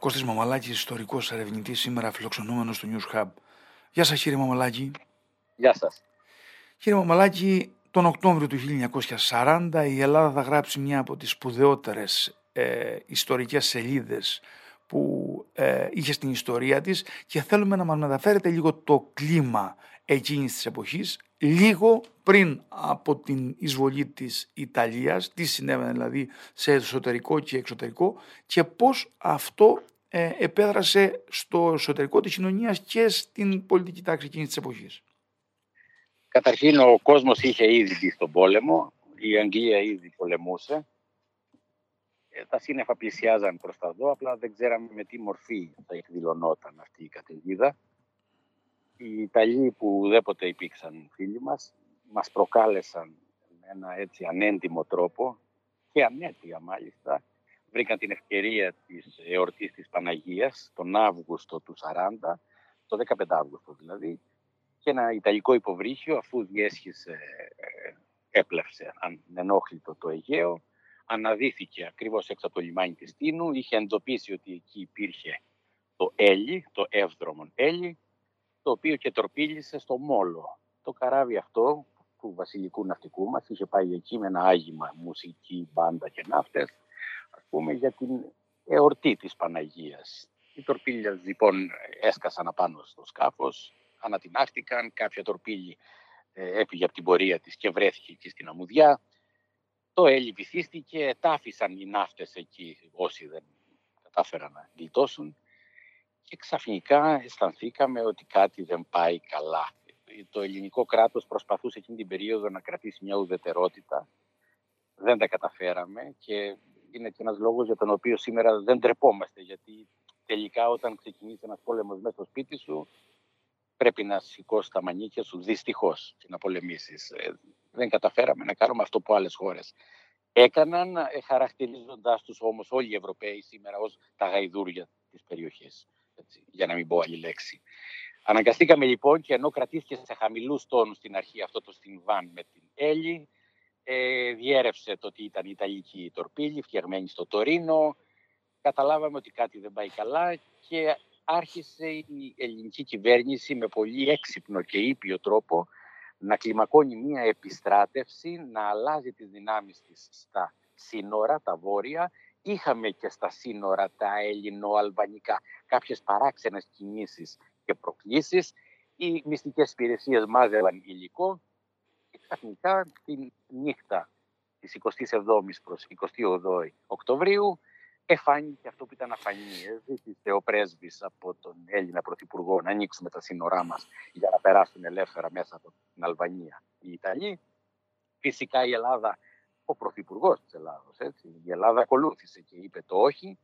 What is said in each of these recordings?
Κώστης Μαμαλάκης, ιστορικός ερευνητής, σήμερα φιλοξενούμενος στο News Hub. Γεια σας κύριε Μαμαλάκη. Γεια σας. Κύριε Μαμαλάκη, τον Οκτώβριο του 1940 η Ελλάδα θα γράψει μια από τις σπουδαιότερες ε, ιστορικές σελίδες που ε, είχε στην ιστορία της και θέλουμε να μας μεταφέρετε λίγο το κλίμα εκείνης της εποχής, λίγο πριν από την εισβολή της Ιταλίας, τι συνέβαινε δηλαδή σε εσωτερικό και εξωτερικό και πώς αυτό ε, επέδρασε στο εσωτερικό της κοινωνίας και στην πολιτική τάξη εκείνης της εποχής. Καταρχήν ο κόσμος είχε ήδη μπει στον πόλεμο, η Αγγλία ήδη πολεμούσε. Ε, τα σύννεφα πλησιάζαν προς τα δω, απλά δεν ξέραμε με τι μορφή θα εκδηλωνόταν αυτή η καταιγίδα οι Ιταλοί που ουδέποτε υπήρξαν φίλοι μας, μας προκάλεσαν με ένα έτσι ανέντιμο τρόπο και ανέτεια μάλιστα. Βρήκαν την ευκαιρία της εορτής της Παναγίας τον Αύγουστο του 40, το 15 Αύγουστο δηλαδή, και ένα Ιταλικό υποβρύχιο αφού διέσχισε, ε, έπλευσε ανενόχλητο το Αιγαίο, αναδύθηκε ακριβώς έξω από το λιμάνι της Τίνου, είχε εντοπίσει ότι εκεί υπήρχε το Έλλη, το εύδρομον Έλλη, το οποίο και τροπήλησε στο Μόλο. Το καράβι αυτό του βασιλικού ναυτικού μας είχε πάει εκεί με ένα άγημα μουσική, μπάντα και ναύτες, ας πούμε για την εορτή της Παναγίας. Οι τορπίλια λοιπόν έσκασαν απάνω στο σκάφος, ανατινάχτηκαν, κάποια τορπίλη ε, έπηγε από την πορεία της και βρέθηκε εκεί στην αμμουδιά. Το έλλη βυθίστηκε, τάφησαν οι ναύτες εκεί όσοι δεν κατάφεραν να γλιτώσουν και ξαφνικά αισθανθήκαμε ότι κάτι δεν πάει καλά. Το ελληνικό κράτος προσπαθούσε εκείνη την περίοδο να κρατήσει μια ουδετερότητα. Δεν τα καταφέραμε και είναι και ένας λόγος για τον οποίο σήμερα δεν τρεπόμαστε γιατί τελικά όταν ξεκινήσει ένας πόλεμος μέσα στο σπίτι σου πρέπει να σηκώσεις τα μανίκια σου δυστυχώς και να πολεμήσεις. Ε, δεν καταφέραμε να κάνουμε αυτό που άλλες χώρες έκαναν ε, χαρακτηρίζοντάς τους όμως όλοι οι Ευρωπαίοι σήμερα ως τα γαϊδούρια της περιοχής έτσι, για να μην πω άλλη λέξη. Αναγκαστήκαμε λοιπόν και ενώ κρατήθηκε σε χαμηλούς τόνους στην αρχή αυτό το Στινβάν με την Έλλη, ε, διέρευσε το ότι ήταν η Ιταλική τορπίλη, φτιαγμένη στο Τωρίνο. Καταλάβαμε ότι κάτι δεν πάει καλά και άρχισε η ελληνική κυβέρνηση με πολύ έξυπνο και ήπιο τρόπο να κλιμακώνει μία επιστράτευση, να αλλάζει τις δυνάμεις της στα σύνορα, τα βόρεια Είχαμε και στα σύνορα τα ελληνοαλβανικά κάποιες παράξενες κινήσεις και προκλήσεις. Οι μυστικές υπηρεσίες μάζευαν υλικό και ξαφνικά την νύχτα της 27ης προς 28 Οκτωβρίου εφάνηκε αυτό που ήταν αφανή. Ζήτησε ο πρέσβης από τον Έλληνα Πρωθυπουργό να ανοίξουμε τα σύνορά μας για να περάσουν ελεύθερα μέσα από την Αλβανία οι Ιταλοί. Φυσικά η Ελλάδα ο Πρωθυπουργός της Ελλάδος. Η Ελλάδα ακολούθησε και είπε το όχι.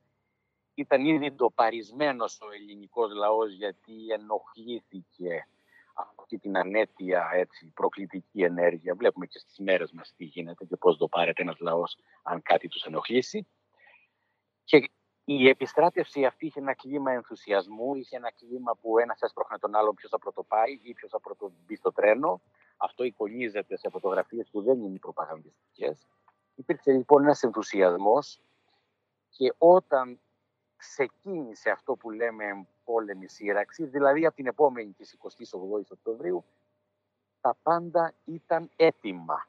Ήταν ήδη το παρισμένο ο ελληνικός λαός γιατί ενοχλήθηκε από αυτή την ανέτεια έτσι, προκλητική ενέργεια. Βλέπουμε και στις μέρες μας τι γίνεται και πώς το πάρεται ένας λαός αν κάτι τους ενοχλήσει. Και η επιστράτευση αυτή είχε ένα κλίμα ενθουσιασμού, είχε ένα κλίμα που ένας έσπροχνε τον άλλον ποιος θα πρωτοπάει ή ποιος θα πρωτομπεί στο τρένο. Αυτό εικονίζεται σε φωτογραφίες που δεν είναι προπαγανδιστικές. Υπήρξε λοιπόν ένας ενθουσιασμός και όταν ξεκίνησε αυτό που λέμε πόλεμη σύραξη, δηλαδή από την επόμενη της 28 Οκτωβρίου, τα πάντα ήταν έτοιμα.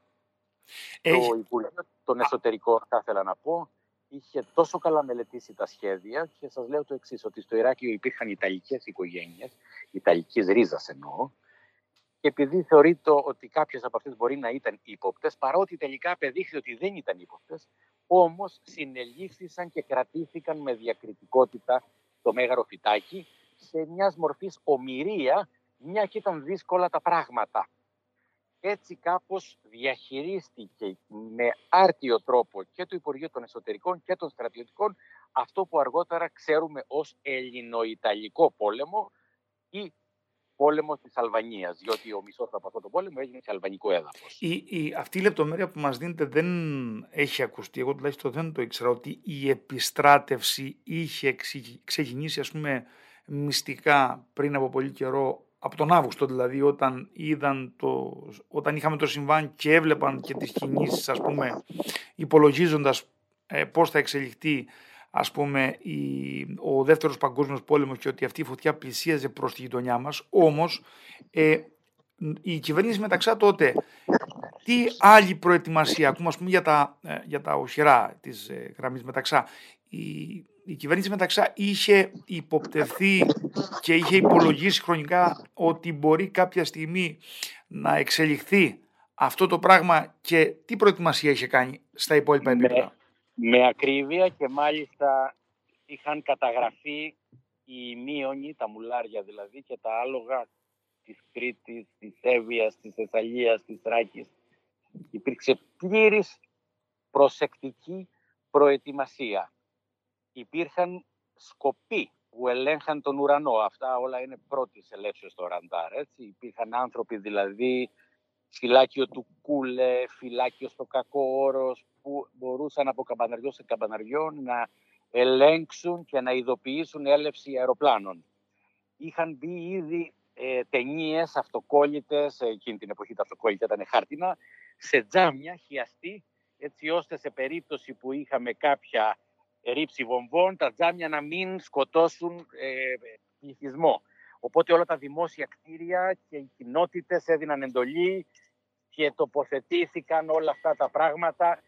Το Υπουργείο των Εσωτερικών, θα ήθελα να πω, είχε τόσο καλά μελετήσει τα σχέδια και σας λέω το εξής ότι στο Ηράκλειο υπήρχαν Ιταλικές οικογένειες, Ιταλικής ρίζας εννοώ, και επειδή θεωρείται ότι κάποιες από αυτές μπορεί να ήταν ύποπτες, παρότι τελικά απεδείχθη ότι δεν ήταν ύποπτες, όμως συνελήφθησαν και κρατήθηκαν με διακριτικότητα το μέγαρο φυτάκι σε μιας μορφής ομοιρία, μια και ήταν δύσκολα τα πράγματα. Έτσι κάπως διαχειρίστηκε με άρτιο τρόπο και το Υπουργείο των Εσωτερικών και των Στρατιωτικών αυτό που αργότερα ξέρουμε ως Ελληνοϊταλικό πόλεμο ή πόλεμος της Αλβανίας. Διότι ο μισός από αυτό το πόλεμο έγινε σε αλβανικό έδαφος. Η, η, αυτή η λεπτομέρεια που μας δίνετε δεν έχει ακουστεί. Εγώ τουλάχιστον δεν το ήξερα ότι η επιστράτευση είχε ξεκινήσει, ας πούμε, μυστικά πριν από πολύ καιρό. Από τον Αύγουστο δηλαδή, όταν, είδαν το, όταν είχαμε το συμβάν και έβλεπαν και τις κινήσεις, ας πούμε, υπολογίζοντας ε, πώς θα εξελιχθεί ας πούμε η, ο δεύτερος παγκόσμιος πόλεμος και ότι αυτή η φωτιά πλησίαζε προς τη γειτονιά μας. Όμως ε, η κυβέρνηση μεταξά τότε τι άλλη προετοιμασία, ακούμε ας πούμε για τα, ε, για τα οχυρά της ε, γραμμής μεταξά, η, η κυβέρνηση μεταξά είχε υποπτευθεί και είχε υπολογίσει χρονικά ότι μπορεί κάποια στιγμή να εξελιχθεί αυτό το πράγμα και τι προετοιμασία είχε κάνει στα υπόλοιπα επίπεδα; Με, ακρίβεια και μάλιστα είχαν καταγραφεί οι μείονοι, τα μουλάρια δηλαδή και τα άλογα της Κρήτης, της Εύβοιας, της Θεσσαλίας, της Ράκης. Υπήρξε πλήρης προσεκτική προετοιμασία. Υπήρχαν σκοποί που ελέγχαν τον ουρανό. Αυτά όλα είναι πρώτης ελεύσεως στο ραντάρ. Έτσι. Υπήρχαν άνθρωποι δηλαδή φυλάκιο του Κούλε, φυλάκιο στο Κακό Όρος, που μπορούσαν από καμπαναριό σε καμπαναριό να ελέγξουν και να ειδοποιήσουν έλευση αεροπλάνων. Είχαν μπει ήδη ε, ταινίες αυτοκόλλητες, εκείνη την εποχή τα αυτοκόλλητα ήταν χάρτινα, σε τζάμια χιαστή, έτσι ώστε σε περίπτωση που είχαμε κάποια ρήψη βομβών, τα τζάμια να μην σκοτώσουν ε, πληθυσμό. Οπότε όλα τα δημόσια κτίρια και οι κοινότητες έδιναν εντολή και τοποθετήθηκαν όλα αυτά τα πράγματα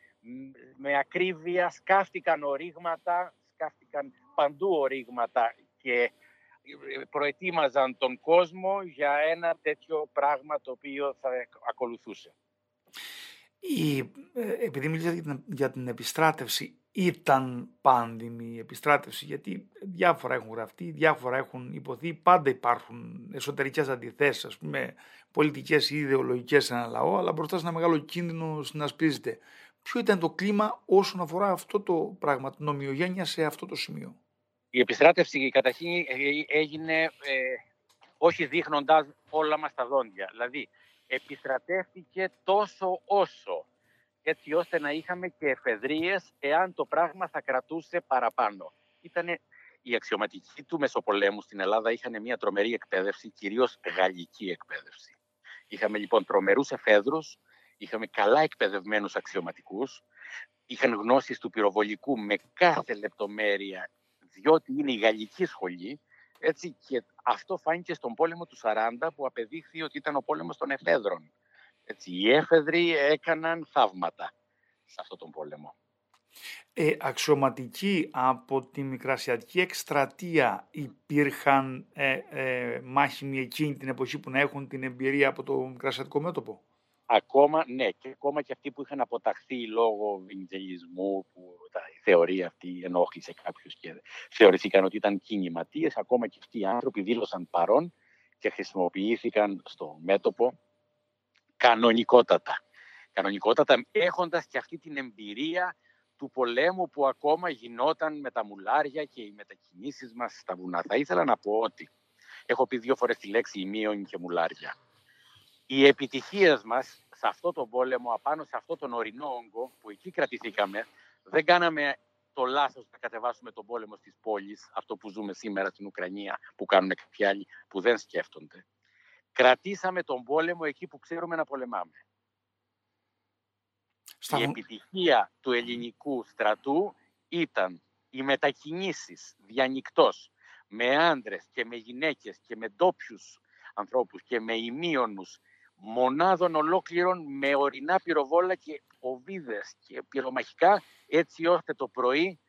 με ακρίβεια, σκάφτηκαν ορίγματα, σκάφτηκαν παντού ορίγματα και προετοίμαζαν τον κόσμο για ένα τέτοιο πράγμα το οποίο θα ακολουθούσε. Η, ε, επειδή μιλήσατε για την επιστράτευση, ήταν πάντιμη η επιστράτευση, γιατί διάφορα έχουν γραφτεί, διάφορα έχουν υποθεί, πάντα υπάρχουν εσωτερικές αντιθέσεις, ας πούμε, πολιτικές ή ιδεολογικές σε ένα λαό, αλλά μπροστά σε ένα μεγάλο κίνδυνο συνασπίζεται. Ποιο ήταν το κλίμα όσον αφορά αυτό το πράγμα, την ομοιογένεια σε αυτό το σημείο; Η επιστράτευση καταρχήν ε, έγινε ε, όχι δείχνοντας όλα μας τα δόντια. Δηλαδή, επιστρατεύτηκε τόσο όσο έτσι ώστε να είχαμε και εφεδρίες εάν το πράγμα θα κρατούσε παραπάνω. Ήτανε οι αξιωματικοί του Μεσοπολέμου στην Ελλάδα είχαν μια τρομερή εκπαίδευση, κυρίως γαλλική εκπαίδευση. Είχαμε λοιπόν τρομερούς εφέδρους, είχαμε καλά εκπαιδευμένους αξιωματικούς, είχαν γνώσεις του πυροβολικού με κάθε λεπτομέρεια, διότι είναι η γαλλική σχολή, έτσι, και αυτό φάνηκε στον πόλεμο του 40 που απεδείχθη ότι ήταν ο πόλεμος των εφέδρων. Έτσι, οι έφεδροι έκαναν θαύματα σε αυτόν τον πόλεμο. Ε, αξιωματικοί από τη Μικρασιατική εκστρατεία υπήρχαν ε, ε, μάχημοι εκείνη την εποχή που να έχουν την εμπειρία από το Μικρασιατικό μέτωπο; Ακόμα, ναι, και ακόμα και αυτοί που είχαν αποταχθεί λόγω βινιτζελισμού, που η θεωρία αυτή ενόχλησε κάποιους και θεωρηθήκαν ότι ήταν κινηματίες, ακόμα και αυτοί οι άνθρωποι δήλωσαν παρόν και χρησιμοποιήθηκαν στο μέτωπο κανονικότατα. Κανονικότατα έχοντας και αυτή την εμπειρία του πολέμου που ακόμα γινόταν με τα μουλάρια και οι μετακινήσεις μας στα βουνά. Θα ήθελα να πω ότι έχω πει δύο φορές τη λέξη ημίων και μουλάρια. Οι επιτυχίες μας σε αυτό τον πόλεμο, απάνω σε αυτό τον ορεινό όγκο που εκεί κρατηθήκαμε, δεν κάναμε το λάθος να κατεβάσουμε τον πόλεμο στις πόλεις, αυτό που ζούμε σήμερα στην Ουκρανία, που κάνουν κάποιοι άλλοι που δεν σκέφτονται κρατήσαμε τον πόλεμο εκεί που ξέρουμε να πολεμάμε. Η επιτυχία του ελληνικού στρατού ήταν οι μετακινήσεις διανυκτός με άντρες και με γυναίκες και με ντόπιους ανθρώπους και με ημίωνους μονάδων ολόκληρων με ορεινά πυροβόλα και οβίδες και πυρομαχικά έτσι ώστε το πρωί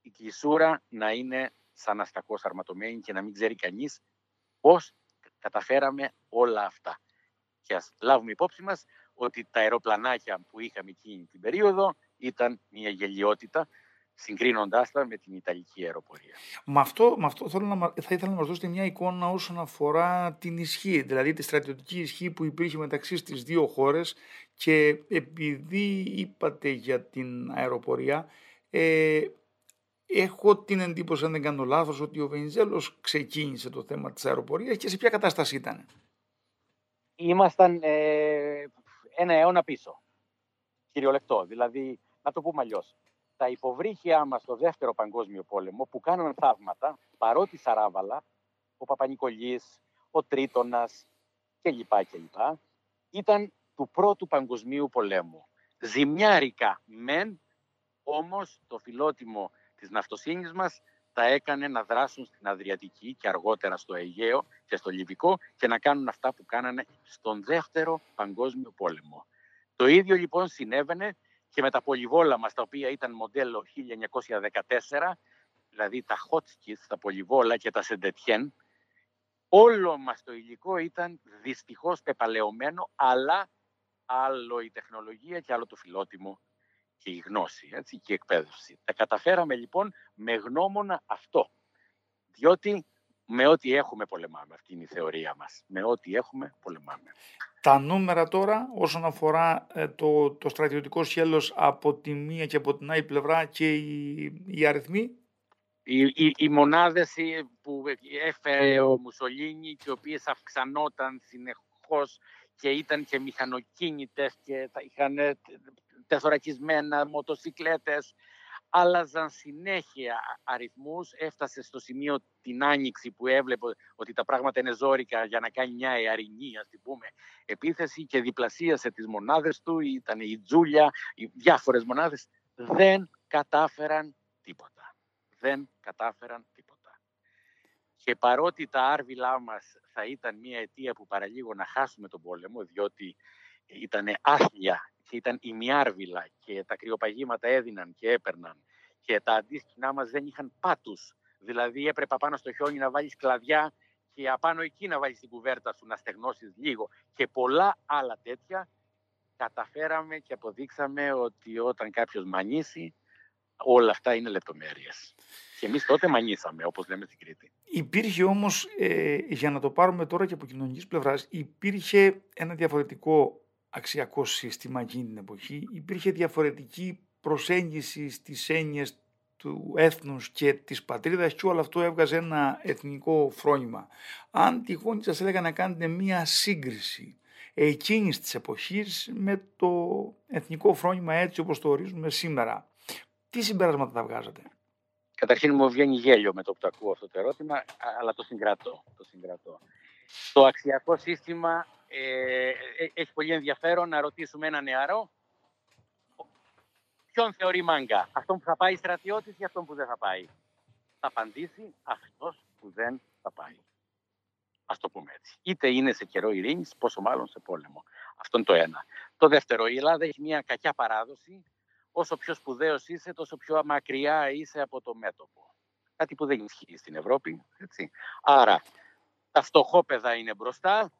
η κλεισούρα να είναι σαν αστακός αρματωμένη και να μην ξέρει κανείς πώς καταφέραμε όλα αυτά. Και ας λάβουμε υπόψη μας ότι τα αεροπλανάκια που είχαμε εκείνη την περίοδο ήταν μια γελιότητα συγκρίνοντάς τα με την Ιταλική αεροπορία. Με αυτό, με αυτό θέλω να, θα ήθελα να μας δώσετε μια εικόνα όσον αφορά την ισχύ, δηλαδή τη στρατιωτική ισχύ που υπήρχε μεταξύ στις δύο χώρες και επειδή είπατε για την αεροπορία, ε, Έχω την εντύπωση, αν δεν κάνω λάθος, ότι ο Βενιζέλος ξεκίνησε το θέμα της αεροπορίας και σε ποια κατάσταση ήταν. Ήμασταν ε, ένα αιώνα πίσω, κυριολεκτό. Δηλαδή, να το πούμε αλλιώς. Τα υποβρύχια μας στο δεύτερο παγκόσμιο πόλεμο που κάναν θαύματα, παρότι Σαράβαλα, ο Παπανικολής, ο Τρίτονας κλπ. κλπ. ήταν του πρώτου παγκοσμίου πολέμου. Ζημιάρικα μεν, όμως το φιλότιμο της ναυτοσύνης μας τα έκανε να δράσουν στην Αδριατική και αργότερα στο Αιγαίο και στο Λιβικό και να κάνουν αυτά που κάνανε στον δεύτερο παγκόσμιο πόλεμο. Το ίδιο λοιπόν συνέβαινε και με τα πολυβόλα τα οποία ήταν μοντέλο 1914, δηλαδή τα Hotchkiss, τα πολυβόλα και τα Σεντετιέν, όλο μας το υλικό ήταν δυστυχώς πεπαλαιωμένο, αλλά άλλο η τεχνολογία και άλλο το φιλότιμο και η γνώση έτσι, και η εκπαίδευση. Τα καταφέραμε λοιπόν με γνώμονα αυτό. Διότι με ό,τι έχουμε πολεμάμε. Αυτή είναι η θεωρία μας. Με ό,τι έχουμε πολεμάμε. Τα νούμερα τώρα όσον αφορά ε, το, το στρατιωτικό σχέλος από τη μία και από την άλλη πλευρά και οι, οι αριθμοί; Οι, οι, οι μονάδες που έφερε ο Μουσολίνη και οι οποίες αυξανόταν συνεχώς και ήταν και μηχανοκίνητες και είχαν τεθωρακισμένα, μοτοσυκλέτες, άλλαζαν συνέχεια αριθμούς, έφτασε στο σημείο την άνοιξη που έβλεπε ότι τα πράγματα είναι ζώρικα για να κάνει μια εαρινή, ας την πούμε, επίθεση και διπλασίασε τις μονάδες του, ήταν η Τζούλια, οι διάφορες μονάδες, δεν κατάφεραν τίποτα. Δεν κατάφεραν τίποτα. Και παρότι τα άρβιλά μας θα ήταν μια αιτία που παραλίγο να χάσουμε τον πόλεμο, διότι ήταν άθλια και ήταν ημιάρβιλα και τα κρυοπαγήματα έδιναν και έπαιρναν και τα αντίστοιχα μας δεν είχαν πάτους. Δηλαδή έπρεπε πάνω στο χιόνι να βάλεις κλαδιά και απάνω εκεί να βάλεις την κουβέρτα σου να στεγνώσεις λίγο και πολλά άλλα τέτοια καταφέραμε και αποδείξαμε ότι όταν κάποιος μανίσει όλα αυτά είναι λεπτομέρειες. Και εμείς τότε μανίσαμε όπως λέμε στην Κρήτη. Υπήρχε όμως, ε, για να το πάρουμε τώρα και από κοινωνικής πλευράς, υπήρχε ένα διαφορετικό αξιακό σύστημα εκείνη την εποχή. Υπήρχε διαφορετική προσέγγιση στις έννοιες του έθνους και της πατρίδας και όλο αυτό έβγαζε ένα εθνικό φρόνημα. Αν τυχόν σας έλεγα να κάνετε μία σύγκριση εκείνης της εποχής με το εθνικό φρόνημα έτσι όπως το ορίζουμε σήμερα, τι συμπεράσματα θα βγάζατε; Καταρχήν μου βγαίνει γέλιο με το που το ακούω αυτό το ερώτημα, αλλά το συγκρατώ. Το, συγκρατώ. το αξιακό σύστημα ε, ε, έχει πολύ ενδιαφέρον να ρωτήσουμε ένα νεαρό ποιον θεωρεί μάγκα, αυτόν που θα πάει στρατιώτης ή αυτόν που δεν θα πάει; Θα απαντήσει αυτός που δεν θα πάει. Α το πούμε έτσι. Είτε είναι σε καιρό ειρήνης, πόσο μάλλον σε πόλεμο. Αυτό είναι το ένα. Το δεύτερο, η Ελλάδα έχει μια κακιά παράδοση. Όσο πιο σπουδαίος είσαι, τόσο πιο μακριά είσαι από το μέτωπο. Κάτι που δεν ισχύει στην Ευρώπη. Έτσι. Άρα, τα φτωχόπεδα είναι μπροστά,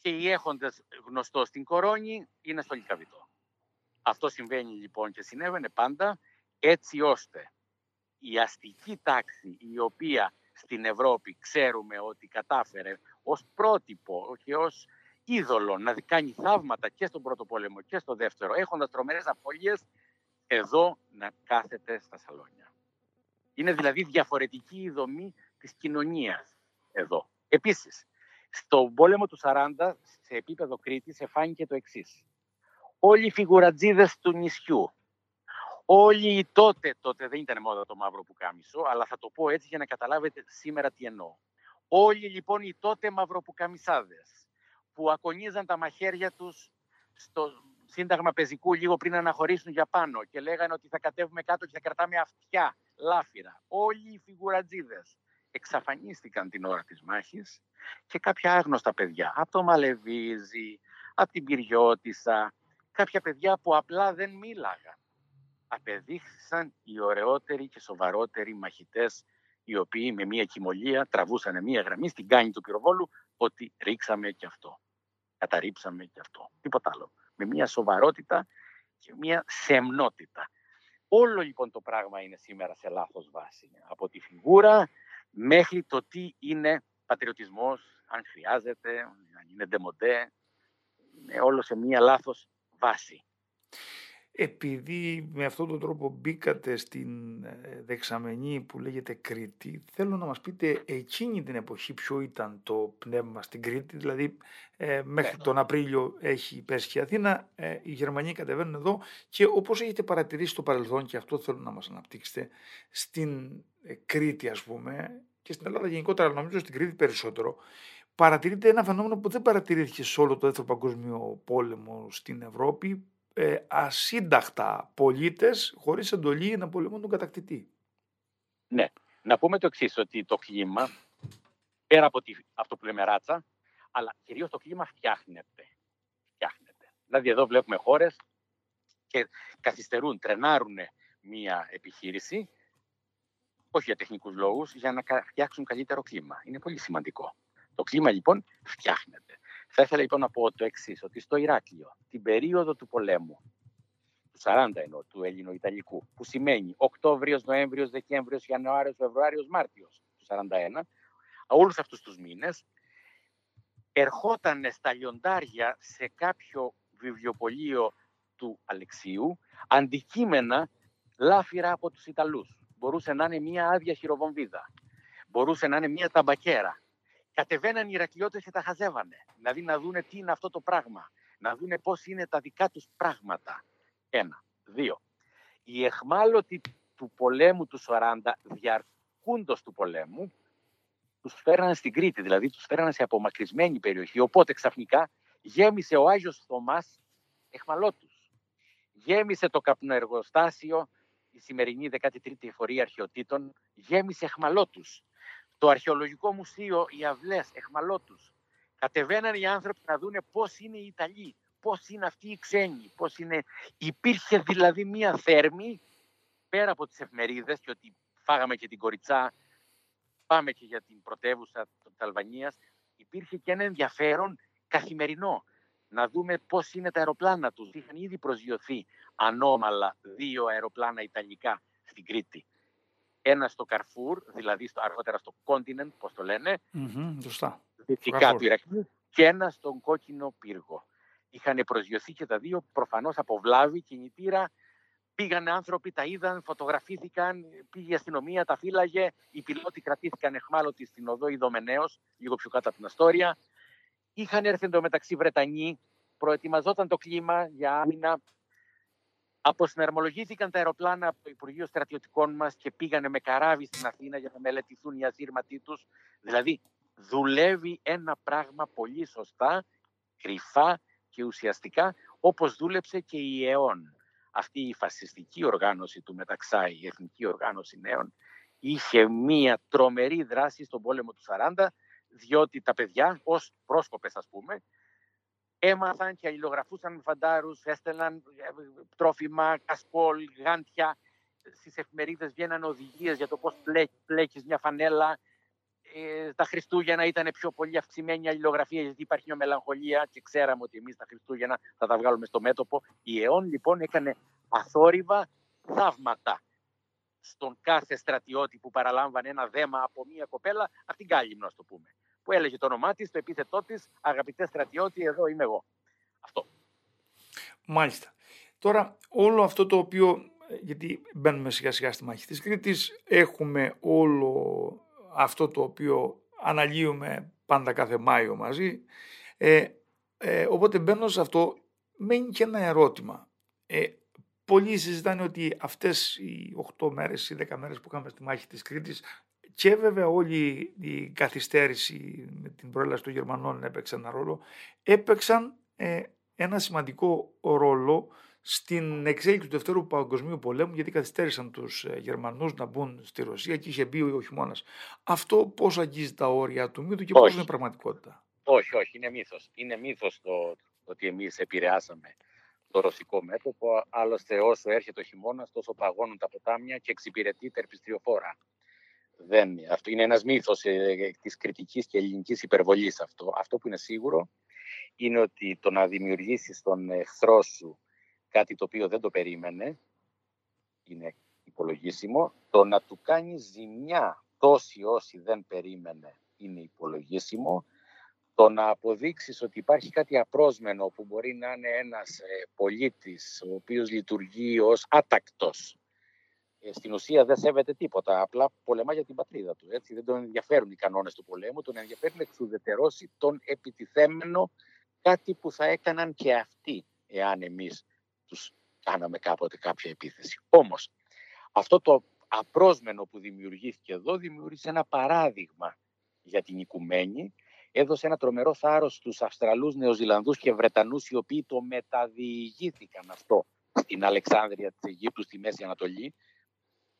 και οι έχοντες γνωστό στην κορώνη είναι στο λικαβιτό. Αυτό συμβαίνει λοιπόν και συνέβαινε πάντα έτσι ώστε η αστική τάξη η οποία στην Ευρώπη ξέρουμε ότι κατάφερε ως πρότυπο και ως είδωλο να κάνει θαύματα και στον πρώτο πόλεμο και στο δεύτερο έχοντας τρομερές απολίες εδώ να κάθεται στα σαλόνια. Είναι δηλαδή διαφορετική η δομή της κοινωνίας εδώ. Επίσης, στον πόλεμο του 40, σε επίπεδο Κρήτης, εφάνηκε το εξής. Όλοι οι φιγουρατζίδες του νησιού, όλοι οι τότε, τότε δεν ήταν μόνο το μαύρο που κάμισο, αλλά θα το πω έτσι για να καταλάβετε σήμερα τι εννοώ. Όλοι λοιπόν οι τότε μαυροπουκαμισάδες που ακονίζαν τα μαχαίρια τους στο σύνταγμα πεζικού λίγο πριν αναχωρήσουν για πάνω και λέγανε ότι θα κατέβουμε κάτω και θα κρατάμε αυτιά, λάφυρα. Όλοι οι φιγουρατζίδες εξαφανίστηκαν την ώρα της μάχης και κάποια άγνωστα παιδιά, από το Μαλεβίζη, από την Πυριώτισσα, κάποια παιδιά που απλά δεν μίλαγαν. Απεδείχθησαν οι ωραιότεροι και σοβαρότεροι μαχητές οι οποίοι με μία κοιμωλία τραβούσαν μία γραμμή στην κάνη του πυροβόλου ότι ρίξαμε και αυτό. Καταρρίψαμε και αυτό. Τίποτα άλλο. Με μία σοβαρότητα και μία σεμνότητα. Όλο λοιπόν το πράγμα είναι σήμερα σε λάθος βάση. Από τη φιγούρα μέχρι το τι είναι πατριωτισμός, αν χρειάζεται, αν είναι ντεμοντέ, είναι όλο σε μία λάθος βάση. Επειδή με αυτόν τον τρόπο μπήκατε στην ε, δεξαμενή που λέγεται Κρήτη, θέλω να μας πείτε εκείνη την εποχή ποιο ήταν το πνεύμα στην Κρήτη, δηλαδή ε, μέχρι ναι. τον Απρίλιο έχει πέσει η Αθήνα, ε, οι Γερμανοί κατεβαίνουν εδώ και όπως έχετε παρατηρήσει στο παρελθόν και αυτό θέλω να μας αναπτύξετε, στην ε, Κρήτη ας πούμε και στην Ελλάδα γενικότερα, αλλά νομίζω στην Κρήτη περισσότερο, παρατηρείται ένα φαινόμενο που δεν παρατηρήθηκε σε όλο το δεύτερο παγκόσμιο πόλεμο στην Ευρώπη, ε, ασύνταχτα πολίτες χωρίς εντολή να πολεμούν τον κατακτητή. Ναι. Να πούμε το εξής ότι το κλίμα, πέρα από αυτό που λέμε ράτσα, αλλά κυρίως το κλίμα φτιάχνεται. φτιάχνεται. Δηλαδή εδώ βλέπουμε χώρες και καθυστερούν, τρενάρουν μία επιχείρηση, όχι για τεχνικούς λόγους, για να φτιάξουν καλύτερο κλίμα. Είναι πολύ σημαντικό. Το κλίμα λοιπόν φτιάχνεται. Θα ήθελα λοιπόν να πω το εξής, ότι στο Ηράκλειο, την περίοδο του πολέμου, του 40 ενώ, του Ελληνοϊταλικού, που σημαίνει Οκτώβριος, Νοέμβριος, Δεκέμβριος, Ιανουάριος, Φεβρουάριος, Μάρτιος του 41, όλους αυτούς τους μήνες, ερχόταν στα λιοντάρια σε κάποιο βιβλιοπωλείο του Αλεξίου αντικείμενα λάφυρα από τους Ιταλούς. Μπορούσε να είναι μια άδεια χειροβομβίδα. Μπορούσε να είναι μια ταμπακέρα κατεβαίναν οι Ηρακλειώτες και τα χαζεύανε. Δηλαδή να δούνε τι είναι αυτό το πράγμα. Να δούνε πώς είναι τα δικά τους πράγματα. Ένα. Δύο. Οι εχμάλωτοι του πολέμου του 40, διαρκούντος του πολέμου, τους φέρανε στην Κρήτη, δηλαδή τους φέρανε σε απομακρυσμένη περιοχή. Οπότε ξαφνικά γέμισε ο Άγιος Θωμάς εχμαλώτους. Γέμισε το καπνοεργοστάσιο, η σημερινή 13η εφορία αρχαιοτήτων, γέμισε εχμαλώτους. Το αρχαιολογικό μουσείο, οι αυλές, εχμαλώτους. Κατεβαίναν οι άνθρωποι να δούνε πώς είναι οι Ιταλοί, πώς είναι αυτοί οι ξένοι, πώς είναι... Υπήρχε δηλαδή μία θέρμη, πέρα από τις εφημερίδες και ότι φάγαμε και την κοριτσά, πάμε και για την πρωτεύουσα της Αλβανίας, υπήρχε και ένα ενδιαφέρον καθημερινό να δούμε πώς είναι τα αεροπλάνα τους. Είχαν ήδη προσγειωθεί ανώμαλα δύο αεροπλάνα Ιταλικά στην Κρήτη. Ένα στο Καρφούρ, δηλαδή στο, αργότερα στο Continent, πώς το λένε, mm-hmm, δυτικά του Ηρακλείου, και ένα στον Κόκκινο Πύργο. Είχαν προσγειωθεί και τα δύο, προφανώς από βλάβη κινητήρα, πήγαν άνθρωποι, τα είδαν, φωτογραφήθηκαν, πήγε η αστυνομία, τα φύλαγε, οι πιλότοι κρατήθηκαν εχμάλωτοι στην οδό Ιδωμενέως, λίγο πιο κάτω από την Αστόρια. Είχαν έρθει εντωμεταξύ Βρετανοί, προετοιμαζόταν το κλίμα για άμυνα, Αποσυναρμολογήθηκαν τα αεροπλάνα από το Υπουργείο Στρατιωτικών μας και πήγανε με καράβι στην Αθήνα για να μελετηθούν οι αζήρματοι τους. Δηλαδή, δουλεύει ένα πράγμα πολύ σωστά, κρυφά και ουσιαστικά, όπως δούλεψε και η ΕΟΝ. Αυτή η φασιστική οργάνωση του Μεταξάη, η Εθνική Οργάνωση Νέων, είχε μία τρομερή δράση στον πόλεμο του 40, διότι τα παιδιά, ως πρόσκοπες ας πούμε, έμαθαν και αλληλογραφούσαν με φαντάρους, έστελναν ε, τρόφιμα, κασκόλ, γάντια. Στις εφημερίδες βγαίναν οδηγίες για το πώς πλέκεις μια φανέλα. Ε, τα Χριστούγεννα ήταν πιο πολύ αυξημένη αλληλογραφία γιατί υπάρχει μια μελαγχολία και ξέραμε ότι εμείς τα Χριστούγεννα θα τα βγάλουμε στο μέτωπο. Η ΕΟΝ λοιπόν έκανε αθόρυβα θαύματα στον κάθε στρατιώτη που παραλάμβανε ένα δέμα από μια κοπέλα, αυτήν κάλυμνο, ας το πούμε που έλεγε το όνομά της, το επίθετό της, αγαπητέ στρατιώτη, εδώ είμαι εγώ. Αυτό. Μάλιστα. Τώρα όλο αυτό το οποίο, γιατί μπαίνουμε σιγά σιγά στη μάχη της Κρήτης, έχουμε όλο αυτό το οποίο αναλύουμε πάντα κάθε Μάιο μαζί. Ε, ε, οπότε μπαίνω σε αυτό, μένει και ένα ερώτημα. Ε, πολλοί συζητάνε ότι αυτές οι 8 μέρες ή 10 μέρες που είχαμε στη μάχη της Κρήτης και βέβαια όλη η καθυστέρηση με την προέλαση των Γερμανών έπαιξε ένα ρόλο. Έπαιξαν ε, ένα σημαντικό ρόλο στην εξέλιξη του Δευτέρου Παγκοσμίου Πολέμου, γιατί καθυστέρησαν τους ε, Γερμανούς να μπουν στη Ρωσία και είχε μπει ο χειμώνας. Αυτό πώς αγγίζει τα όρια του μύθου και πώς είναι πραγματικότητα; Όχι, όχι, είναι μύθος. Είναι μύθος το, ότι εμείς επηρεάσαμε το ρωσικό μέτωπο. Άλλωστε, όσο έρχεται ο χειμώνας, τόσο παγώνουν τα ποτάμια και εξυπηρετεί τερπιστριοφόρα δεν, αυτό είναι ένας μύθος ε, της κριτικής και ελληνικής υπερβολής αυτό. Αυτό που είναι σίγουρο είναι ότι το να δημιουργήσεις τον εχθρό σου κάτι το οποίο δεν το περίμενε είναι υπολογίσιμο. Το να του κάνεις ζημιά τόση όσοι δεν περίμενε είναι υπολογίσιμο. Το να αποδείξεις ότι υπάρχει κάτι απρόσμενο που μπορεί να είναι ένας ε, πολίτης ο οποίος λειτουργεί ως άτακτος ε, στην ουσία δεν σέβεται τίποτα. Απλά πολεμά για την πατρίδα του. Έτσι. Δεν τον ενδιαφέρουν οι κανόνες του πολέμου. Τον ενδιαφέρει να εξουδετερώσει τον επιτιθέμενο κάτι που θα έκαναν και αυτοί, εάν εμείς τους κάναμε κάποτε κάποια επίθεση. Όμως, αυτό το απρόσμενο που δημιουργήθηκε εδώ δημιούργησε ένα παράδειγμα για την οικουμένη έδωσε ένα τρομερό θάρρος στους Αυστραλούς, Νεοζηλανδούς και Βρετανούς οι οποίοι το μεταδιηγήθηκαν αυτό στην Αλεξάνδρεια της Αιγύπτου στη Μέση Ανατολή.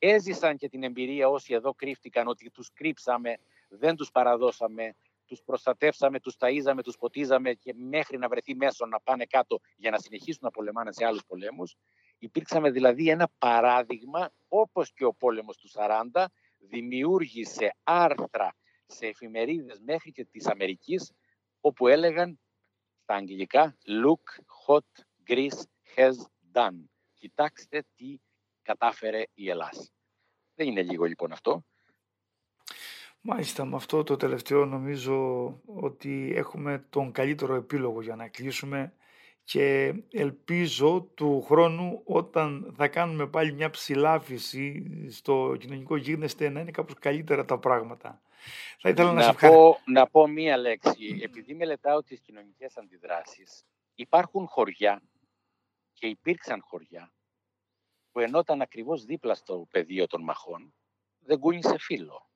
Έζησαν και την εμπειρία όσοι εδώ κρύφτηκαν ότι τους κρύψαμε, δεν τους παραδώσαμε, τους προστατεύσαμε, τους ταΐζαμε, τους ποτίζαμε και μέχρι να βρεθεί μέσο να πάνε κάτω για να συνεχίσουν να πολεμάνε σε άλλους πολέμους. Υπήρξαμε δηλαδή ένα παράδειγμα, όπως και ο πόλεμος του 40, δημιούργησε άρθρα σε εφημερίδες μέχρι και της Αμερικής, όπου έλεγαν στα αγγλικά «Look what Greece has done». Κοιτάξτε τι κατάφερε η Ελλάδα. Δεν είναι λίγο λοιπόν αυτό. Μάλιστα, με αυτό το τελευταίο νομίζω ότι έχουμε τον καλύτερο επίλογο για να κλείσουμε και ελπίζω του χρόνου όταν θα κάνουμε πάλι μια ψηλάφιση στο κοινωνικό γίγνεσθε να είναι κάπως καλύτερα τα πράγματα. Θα ήθελα να, να, πω, να πω μία λέξη. Επειδή μελετάω τις κοινωνικές αντιδράσεις, υπάρχουν χωριά και υπήρξαν χωριά που ενώ ήταν ακριβώς δίπλα στο πεδίο των μαχών, δεν κούνησε φίλο.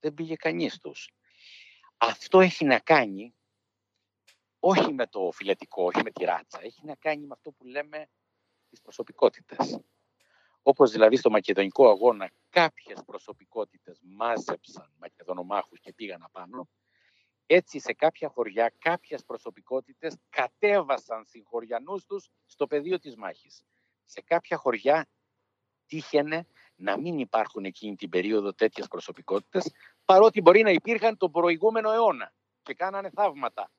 Δεν πήγε κανείς τους. Αυτό έχει να κάνει όχι με το φιλετικό, όχι με τη ράτσα. Έχει να κάνει με αυτό που λέμε τις προσωπικότητες. Όπως δηλαδή στο μακεδονικό αγώνα κάποιες προσωπικότητες μάζεψαν μακεδονομάχους και πήγαν απάνω, έτσι σε κάποια χωριά κάποιες προσωπικότητες κατέβασαν συγχωριανούς τους στο πεδίο της μάχης. Σε κάποια χωριά τύχαινε να μην υπάρχουν εκείνη την περίοδο τέτοιες προσωπικότητες, παρότι μπορεί να υπήρχαν τον προηγούμενο αιώνα και κάνανε θαύματα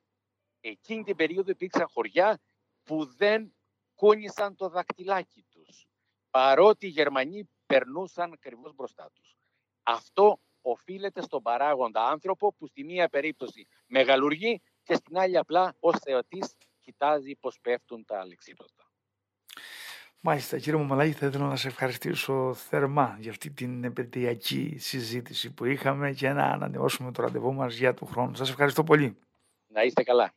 εκείνη την περίοδο υπήρξαν χωριά που δεν κούνησαν το δακτυλάκι τους, παρότι οι Γερμανοί περνούσαν ακριβώς μπροστά τους. Αυτό οφείλεται στον παράγοντα άνθρωπο που στη μία περίπτωση μεγαλουργεί και στην άλλη απλά ως θεατής κοιτάζει πως πέφτουν τα αλεξίπτωτα. Μάλιστα, κύριε Μαμαλάκη, θα ήθελα να σε ευχαριστήσω θερμά για αυτή την επαιτειακή συζήτηση που είχαμε και να ανανεώσουμε το ραντεβού μας για του χρόνου. Σας ευχαριστώ πολύ. Να είστε καλά.